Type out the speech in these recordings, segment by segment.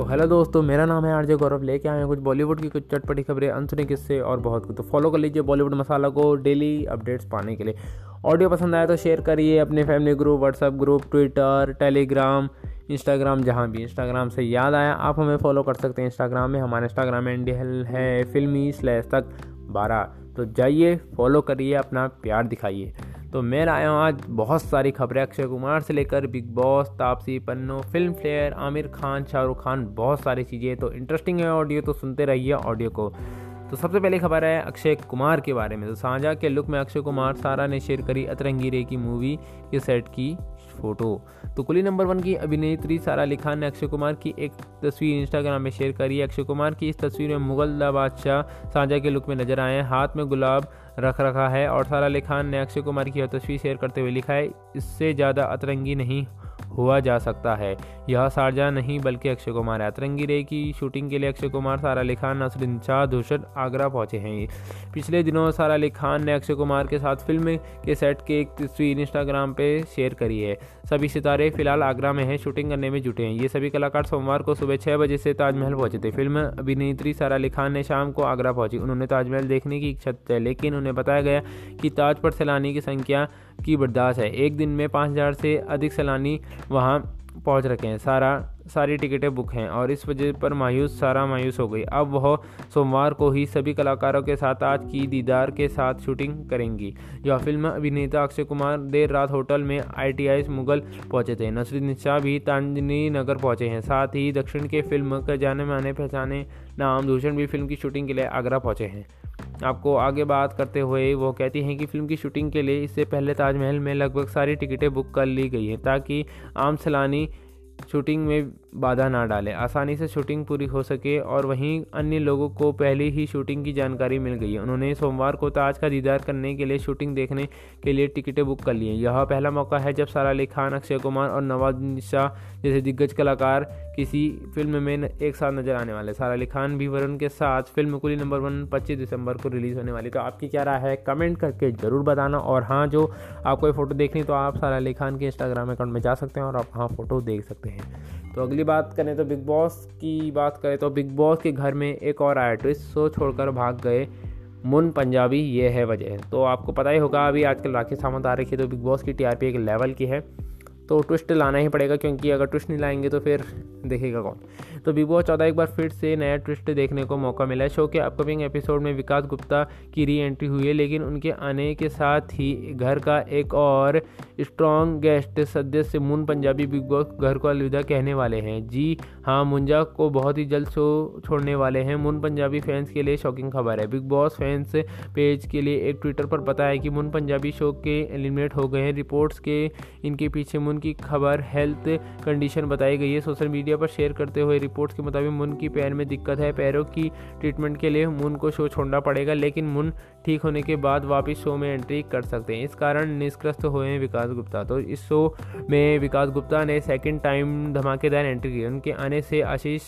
तो हेलो दोस्तों, मेरा नाम है आरजे गौरव, लेके आए हैं कुछ बॉलीवुड की कुछ चटपटी खबरें, अनसुने किस्से और बहुत कुछ। तो फॉलो कर लीजिए बॉलीवुड मसाला को डेली अपडेट्स पाने के लिए। ऑडियो पसंद आया तो शेयर करिए अपने family group WhatsApp group Twitter Telegram Instagram जहाँ भी। इंस्टाग्राम से याद आया, आप हमें फॉलो कर सकते हैं। इंस्टाग्राम में हमारा इंस्टाग्राम हैंडल है फिल्मी स्लैश तक बारह। तो जाइए फॉलो करिए, अपना प्यार दिखाइए। तो मैं आया हूँ आज बहुत सारी खबरें अक्षय कुमार से लेकर Bigg Boss, Taapsee, Pannu, Filmfare Aamir Khan, Shahrukh Khan, बहुत सारी चीज़ें। तो इंटरेस्टिंग है ऑडियो तो सुनते रहिए ऑडियो को। तो सबसे पहले खबर है अक्षय कुमार के बारे में। तो साझा के लुक में अक्षय कुमार, सारा ने शेयर करी अतरंगी रे की मूवी के सेट की फ़ोटो तो कुली नंबर वन की अभिनेत्री सारा अली खान ने अक्षय कुमार की एक तस्वीर इंस्टाग्राम में शेयर करी। अक्षय कुमार की इस तस्वीर में मुगल बादशाह साझा के लुक में नज़र आए हाथ में गुलाब रख रखा है और सारा अली खान ने अक्षय कुमार की यह तस्वीर शेयर करते हुए लिखा है। इससे ज़्यादा अतरंगी नहीं। हुआ जा सकता है। यह शारजा नहीं, बल्कि अक्षय कुमार है अतरंगी रे की शूटिंग के लिए अक्षय कुमार, सारा अली खान नसरुद्दीन शाह, धूषण आगरा पहुँचे हैं। पिछले दिनों सारा अली खान ने अक्षय कुमार के साथ फ़िल्म के सेट की एक तस्वीर इंस्टाग्राम पर शेयर करी है। सभी सितारे फ़िलहाल आगरा में हैं, शूटिंग करने में जुटे हैं। ये सभी कलाकार सोमवार को सुबह छः बजे से ताजमहल पहुँचे थे। फ़िल्म अभिनेत्री सारा अली खान ने शाम को आगरा पहुँची। उन्होंने ताजमहल देखने की इच्छा है लेकिन उन्हें बताया गया कि ताज पर सैलानी की संख्या की बर्दाश्त है। एक दिन में पाँच हज़ार से अधिक सैलानी वहाँ पहुँच रखे हैं। सारा, सारी टिकटें बुक हैं और इस वजह पर मायूस, सारा मायूस हो गई। अब वह सोमवार को ही सभी कलाकारों के साथ आज की दीदार के साथ शूटिंग करेंगी। यह फ़िल्म अभिनेता अक्षय कुमार देर रात होटल में आई मुगल पहुँचे थे। नसरुद्दीन शाह भी तांजनी नगर पहुँचे हैं। साथ ही दक्षिण के फ़िल्म के जाने माने पहचाने नाम, दूषण भी फ़िल्म की शूटिंग के लिए आगरा पहुँचे हैं। आपको आगे बात करते हुए वो कहती हैं कि फ़िल्म की शूटिंग के लिए इससे पहले ताजमहल में लगभग सारी टिकटें बुक कर ली गई हैं ताकि आम सैलानी शूटिंग में बाधा ना डालें। आसानी से शूटिंग पूरी हो सके और वहीं अन्य लोगों को पहले ही शूटिंग की जानकारी मिल गई उन्होंने सोमवार को ताज का दीदार करने के लिए शूटिंग देखने के लिए टिकटें बुक कर ली हैं। यह पहला मौका है जब सारा अली खान, अक्षय कुमार और नवाज़ शाह जैसे दिग्गज कलाकार किसी फ़िल्म में एक साथ नज़र आने वाले सारा अली खान भी वरुण के साथ फ़िल्म कुली नंबर वन पच्चीस दिसंबर को रिलीज़ होने वाली तो आपकी क्या राय है? कमेंट करके ज़रूर बताना और हाँ जो आपको ये फ़ोटो देखनी तो आप सारा अली खान के इंस्टाग्राम अकाउंट में जा सकते हैं और आप हाँ फ़ोटो देख सकते हैं। तो अगली बात करें तो बिग बॉस की बात करें तो बिग बॉस के घर में एक और आया ट्विस्ट शो छोड़कर भाग गए। मुन पंजाबी, ये है वजह। तो आपको पता ही होगा, अभी आजकल राखी सावंत आ रखी है तो बिग बॉस की टीआरपी एक लेवल की है। तो ट्विस्ट लाना ही पड़ेगा क्योंकि अगर ट्विस्ट नहीं लाएँगे तो फिर देखेगा कौन। तो बिग बॉस चौदह एक बार फिर से नया ट्विस्ट देखने को मौका मिला है। शो के अपकमिंग एपिसोड में विकास गुप्ता की री एंट्री हुई है, लेकिन उनके आने के साथ ही घर का एक और स्ट्रॉन्ग गेस्ट सदस्य मून पंजाबी बिग बॉस घर को अलविदा कहने वाले हैं। जी हाँ मुंजा को बहुत ही जल्द शो छोड़ने वाले हैं। मुन पंजाबी फैंस के लिए शॉकिंग खबर है। बिग बॉस फैंस पेज के लिए एक ट्विटर पर पता है कि मुन पंजाबी शो के एलिमिनेट हो गए हैं। रिपोर्ट्स के इनके पीछे मुन की खबर हेल्थ कंडीशन बताई गई है। सोशल मीडिया पर शेयर करते हुए रिपोर्ट्स के मुताबिक मुन की पैर में दिक्कत है। पैरों की ट्रीटमेंट के लिए मुन को शो छोड़ना पड़ेगा, लेकिन मुन ठीक होने के बाद वापस शो में एंट्री कर सकते हैं। इस कारण निष्कृष्ट हुए हैं विकास गुप्ता। तो इस शो में विकास गुप्ता ने सेकेंड टाइम धमाकेदार एंट्री की। उनके आने से आशीष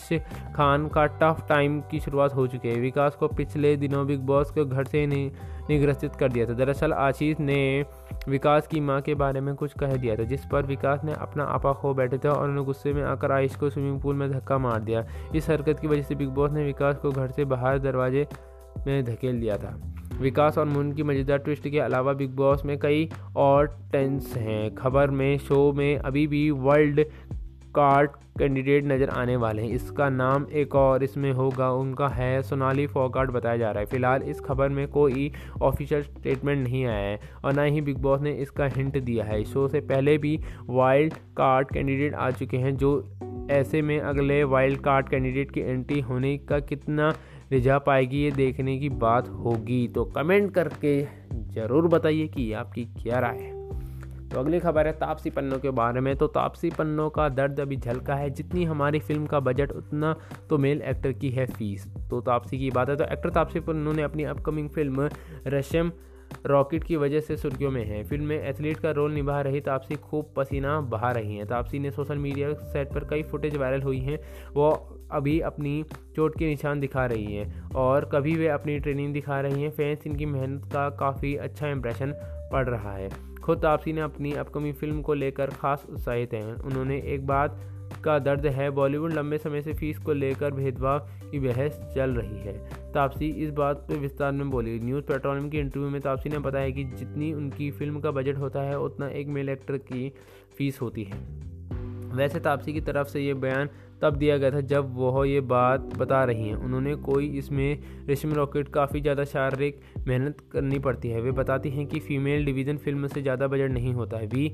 खान का टफ टाइम की शुरुआत हो चुकी है। विकास को पिछले दिनों बिग बॉस के घर से नहीं निग्रसित कर दिया था। दरअसल आशीष ने विकास की माँ के बारे में कुछ कह दिया था, जिस पर विकास ने अपना आपा खो बैठे थे और उन्होंने गुस्से में आकर आयुष को स्विमिंग पूल में धक्का मार दिया। इस हरकत की वजह से बिग बॉस ने विकास को घर से बाहर दरवाजे में धकेल दिया था। विकास और मुन की मज़ेदार ट्विस्ट के अलावा बिग बॉस में कई और टेंस हैं। खबर में शो में अभी भी वर्ल्ड कार्ड कैंडिडेट नज़र आने वाले हैं। इसका नाम एक और इसमें होगा, उनका है सोनाली फोगाट, बताया जा रहा है। फ़िलहाल इस खबर में कोई ऑफिशियल स्टेटमेंट नहीं आया है और ना ही बिग बॉस ने इसका हिंट दिया है। शो से पहले भी वाइल्ड कार्ड कैंडिडेट आ चुके हैं, जो ऐसे में अगले वाइल्ड कार्ड कैंडिडेट की एंट्री होने का कितना रिझा पाएगी, ये देखने की बात होगी। तो कमेंट करके ज़रूर बताइए कि आपकी क्या राय है। तो अगली खबर है तापसी पन्नों के बारे में। तो तापसी पन्नों का दर्द अभी झलका है। जितनी हमारी फ़िल्म का बजट, उतना तो मेल एक्टर की है फ़ीस। तो तापसी की बात है तो एक्टर तापसी पन्नों ने अपनी अपकमिंग फ़िल्म रशम रॉकेट की वजह से सुर्खियों में है। फ़िल्म में एथलीट का रोल निभा रही तापसी खूब पसीना बहा रही हैं। तापसी ने सोशल मीडिया सेट पर कई फुटेज वायरल हुई हैं। वो अभी अपनी चोट के निशान दिखा रही हैं और कभी वे अपनी ट्रेनिंग दिखा रही हैं। फैंस इनकी मेहनत का काफ़ी अच्छा इंप्रेशन पड़ रहा है। खुद तापसी ने अपनी अपकमिंग फ़िल्म को लेकर खास उत्साहित हैं। उन्होंने एक बात का दर्द है, बॉलीवुड लंबे समय से फ़ीस को लेकर भेदभाव की बहस चल रही है। तापसी इस बात पर विस्तार में बोली। न्यूज़ पेट्रोलियम की इंटरव्यू में तापसी ने बताया कि जितनी उनकी फ़िल्म का बजट होता है, उतना एक मेल एक्टर की फ़ीस होती है। वैसे तापसी की तरफ़ से ये बयान तब दिया गया था जब वह ये बात बता रही हैं। उन्होंने कोई इसमें रेशम रॉकेट काफ़ी ज़्यादा शारीरिक मेहनत करनी पड़ती है। वे बताती हैं कि फ़ीमेल डिवीज़न फ़िल्म से ज़्यादा बजट नहीं होता है। भी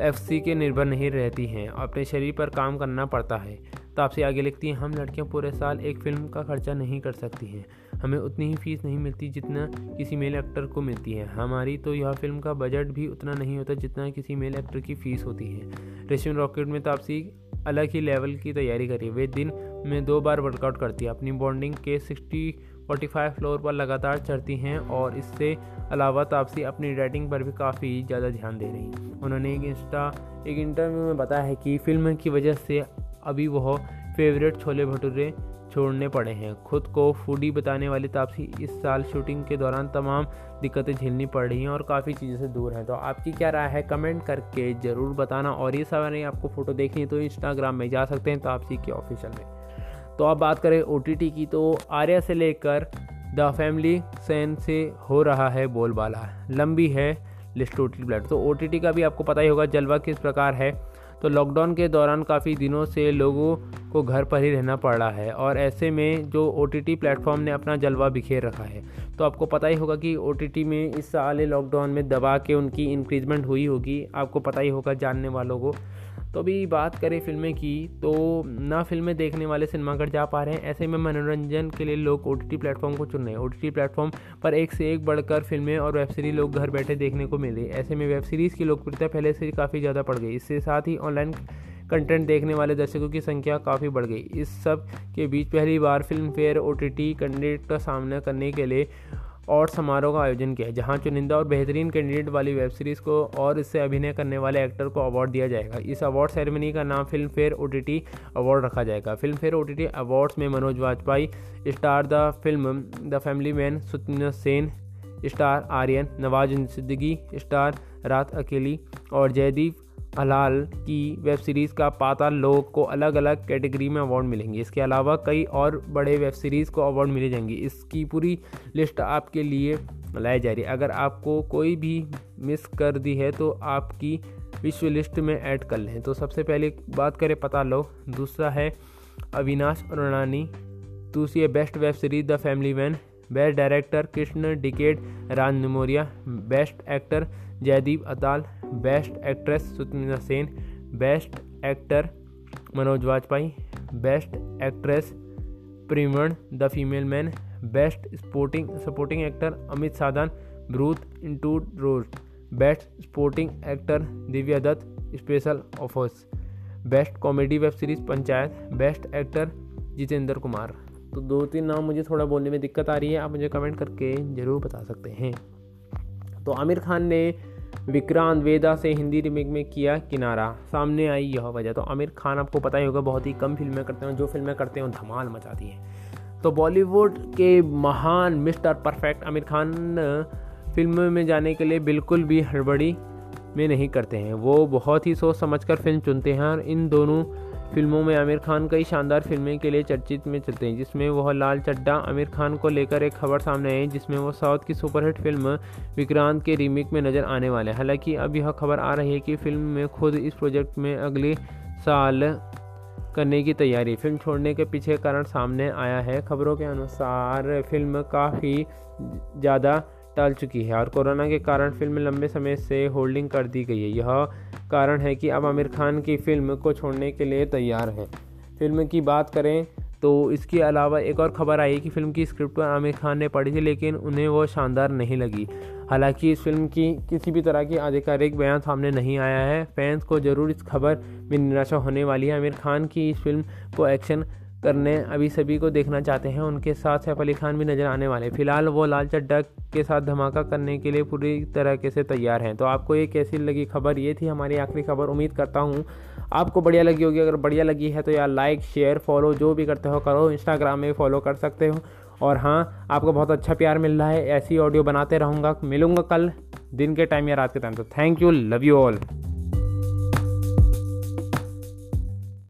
एफ़ सी के निर्भर नहीं रहती हैं। अपने शरीर पर काम करना पड़ता है। तो आपसे आगे लिखती हैं, हम लड़कियाँ पूरे साल एक फ़िल्म का खर्चा नहीं कर सकती हैं। हमें उतनी ही फ़ीस नहीं मिलती जितना किसी मेल एक्टर को मिलती है। हमारी तो यह फ़िल्म का बजट भी उतना नहीं होता जितना किसी मेल एक्टर की फ़ीस होती है। रेशम रॉकेट में तापसी अलग ही लेवल की तैयारी करी। वे दिन में दो बार वर्कआउट करती है। अपनी बॉन्डिंग के सिक्सटी फोर्टी फाइव फ्लोर पर लगातार चढ़ती हैं और इससे अलावा तापसी अपनी राइटिंग पर भी काफ़ी ज़्यादा ध्यान दे रही उन्होंने एक इंस्टा एक इंटरव्यू में बताया है कि फ़िल्म की वजह से अभी वह फेवरेट छोले भटूरे छोड़ने पड़े हैं। खुद को फूडी बताने वाली तापसी, इस साल शूटिंग के दौरान तमाम दिक्कतें झेलनी पड़ रही हैं और काफ़ी चीज़ों से दूर हैं। तो आपकी क्या राय है? कमेंट करके ज़रूर बताना और ये नहीं आपको फ़ोटो देखनी है तो इंस्टाग्राम में जा सकते हैं तापसी के ऑफिशियल में। तो आप बात करें ओटीटी की तो आर्या से लेकर द फैमिली सैन से हो रहा है बोलबाला। लंबी है लिस्ट ओ टी तो ओटीटी का भी आपको पता ही होगा, जलवा किस प्रकार है। तो लॉकडाउन के दौरान काफ़ी दिनों से लोगों को घर पर ही रहना पड़ रहा है और ऐसे में जो ओ टी प्लेटफॉर्म ने अपना जलवा बिखेर रखा है तो आपको पता ही होगा कि ओटीटी में इस साल लॉकडाउन में दबा के उनकी इंक्रीजमेंट हुई होगी। आपको पता ही होगा जानने वालों को। तो अभी बात करें फ़िल्में की तो ना फ़िल्में देखने वाले सिनेमाघर जा पा रहे हैं। ऐसे में मनोरंजन के लिए लोग ओ टी प्लेटफॉर्म को चुन रहे हैं। ओ टी प्लेटफॉर्म पर एक से एक बढ़कर फ़िल्में और वेब सीरीज़ लोग घर बैठे देखने को मिले। ऐसे में वेब सीरीज़ की लोकप्रियता पहले से काफ़ी ज़्यादा बढ़ गई। इससे साथ ही ऑनलाइन कंटेंट देखने वाले दर्शकों की संख्या काफ़ी बढ़ गई। इस सब के बीच पहली बार Filmfare O T candidate का सामना करने के लिए और समारोह का आयोजन किया जहाँ चुनिंदा और बेहतरीन कैंडिडेट वाली वेब सीरीज़ को और इससे अभिनय करने वाले एक्टर को अवार्ड दिया जाएगा। इस अवार्ड सेरेमनी का नाम फ़िल्म फेयर ओटीटी अवार्ड रखा जाएगा। फ़िल्म फेयर ओटीटी अवार्ड्स में Manoj Vajpayee, star the film, the Family Man सुतना सेन, स्टार आर्यन नवाज़ सिद्दीकी, स्टार रात अकेली और जयदीप हलाल की वेब सीरीज़ का पाता लोग को अलग अलग कैटेगरी में अवार्ड मिलेंगे। इसके अलावा कई और बड़े वेब सीरीज़ को अवार्ड मिले जाएँगे। इसकी पूरी लिस्ट आपके लिए लाई जा रही है। अगर आपको कोई भी मिस कर दी है तो आपकी विश्व लिस्ट में ऐड कर लें। तो सबसे पहले बात करें पता लो दूसरा है अविनाश अरुणानी दूसरी है best web series the Family Man best director Krishna decade Raj Nimoria best actor Jaideep Atal best actress Sushmita Sen best actor Manoj Vajpayee best actress प्रीमण the Family Man best sporting supporting actor Amit Sadh breathe into rose best sporting actor Divya Dutta special offers best comedy web series Panchayat best actor Jitendra Kumar तो दो तीन नाम मुझे थोड़ा बोलने में दिक्कत आ रही है, आप मुझे कमेंट करके ज़रूर बता सकते हैं। तो आमिर खान ने विक्रांत वेदा से हिंदी रिमेक में किया किनारा, सामने आई यह वजह। तो आमिर खान, आपको पता ही होगा, बहुत ही कम फ़िल्में करते हैं जो फ़िल्में करते हैं धमाल मचाती हैं। तो बॉलीवुड के महान मिस्टर परफेक्ट आमिर खान, फ़िल्म में जाने के लिए बिल्कुल भी हड़बड़ी में नहीं करते हैं। वो बहुत ही सोच समझकर फ़िल्म चुनते हैं और इन दोनों फ़िल्मों में आमिर खान कई शानदार फ़िल्में के लिए चर्चित में चलते हैं, जिसमें वह लाल चड्डा आमिर खान को लेकर एक खबर सामने आई, जिसमें वो साउथ की सुपरहिट फ़िल्म विक्रांत के रीमेक में नज़र आने वाले हैं। हालाँकि अब यह खबर आ रही है कि फ़िल्म में खुद इस प्रोजेक्ट में अगले साल करने की तैयारी फ़िल्म छोड़ने के पीछे कारण सामने आया है। खबरों के अनुसार फ़िल्म काफ़ी ज़्यादा टल चुकी है और कोरोना के कारण फ़िल्म लंबे समय से होल्डिंग कर दी गई है। यह कारण है कि अब आमिर खान की फ़िल्म को छोड़ने के लिए तैयार है। फ़िल्म की बात करें तो इसके अलावा एक और खबर आई कि फ़िल्म की स्क्रिप्ट आमिर खान ने पढ़ी थी, लेकिन उन्हें वो शानदार नहीं लगी। हालाँकि इस फ़िल्म की किसी भी तरह की आधिकारिक बयान सामने नहीं आया है। फैंस को ज़रूर इस खबर में निराशा होने वाली है। आमिर खान की इस फ़िल्म को एक्शन करने अभी सभी को देखना चाहते हैं, उनके साथ सैफ अली खान भी नज़र आने वाले फ़िलहाल वो लाल चड्डा के साथ धमाका करने के लिए पूरी तरीके से तैयार हैं। तो आपको ये कैसी लगी खबर, ये थी हमारी आखिरी खबर, उम्मीद करता हूँ आपको बढ़िया लगी होगी। अगर बढ़िया लगी है तो यार लाइक, शेयर, फॉलो जो भी करते हो करो इंस्टाग्राम में फॉलो कर सकते हो। और हाँ आपको बहुत अच्छा प्यार मिल रहा है, ऐसी ऑडियो बनाते रहूँगा। मिलूँगा कल दिन के टाइम या रात के टाइम तो thank you love you all